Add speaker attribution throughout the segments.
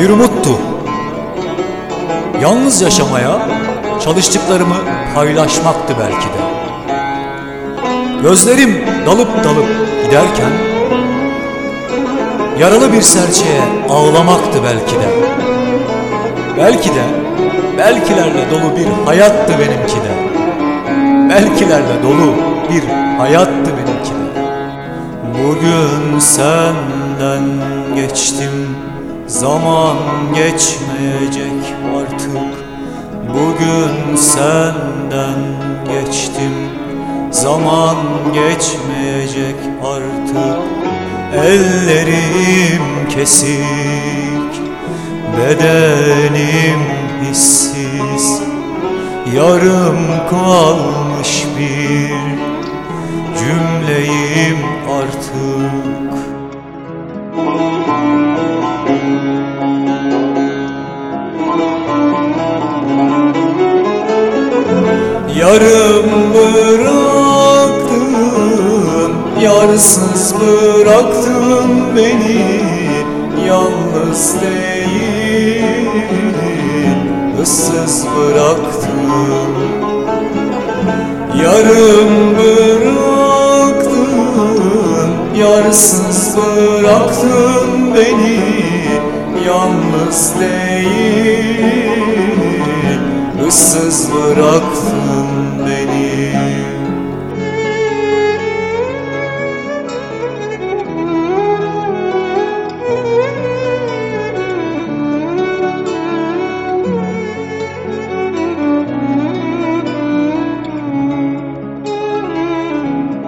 Speaker 1: Bir umuttu. Yalnız yaşamaya çalıştıklarımı paylaşmaktı belki de. Gözlerim dalıp dalıp giderken yaralı bir serçeye ağlamaktı belki de. Belki de belkilerle dolu bir hayattı benimki de. Belkilerle dolu bir hayattı benimki de. Bugün senden geçtim Zaman geçmeyecek artık. Bugün senden geçtim Zaman geçmeyecek artık. Ellerim kesik Bedenim hissiz. Yarım kalmış bir cümleyim artık. Yarım bıraktın, yarsız bıraktın beni. Yalnız değil, ıssız bıraktın. Yarım yarsız bıraktın beni Yalnız değil, ıssız bıraktın beni.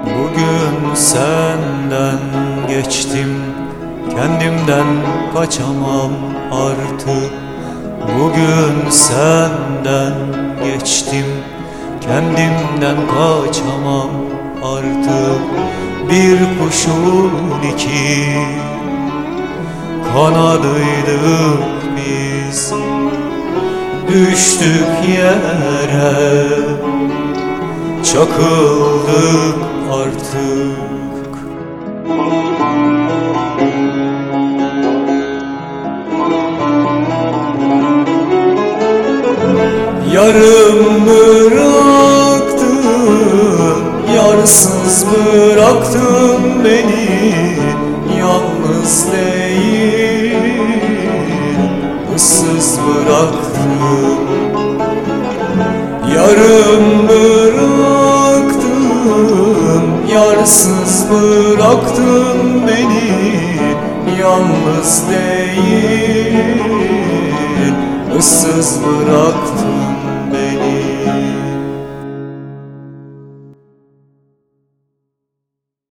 Speaker 1: Bugün senden geçtim. Kendimden kaçamam artık. Bugün senden geçtim. Kendimden kaçamam artık. Bir kuşun iki Kanadıydık biz. Düştük yere Çakıldık artık Yarım bıraktın, yarsız bıraktın beni Yalnız değil, ıssız bıraktın. Yarım bıraktın, yarsız bıraktın beni Yalnız değil, ıssız bıraktın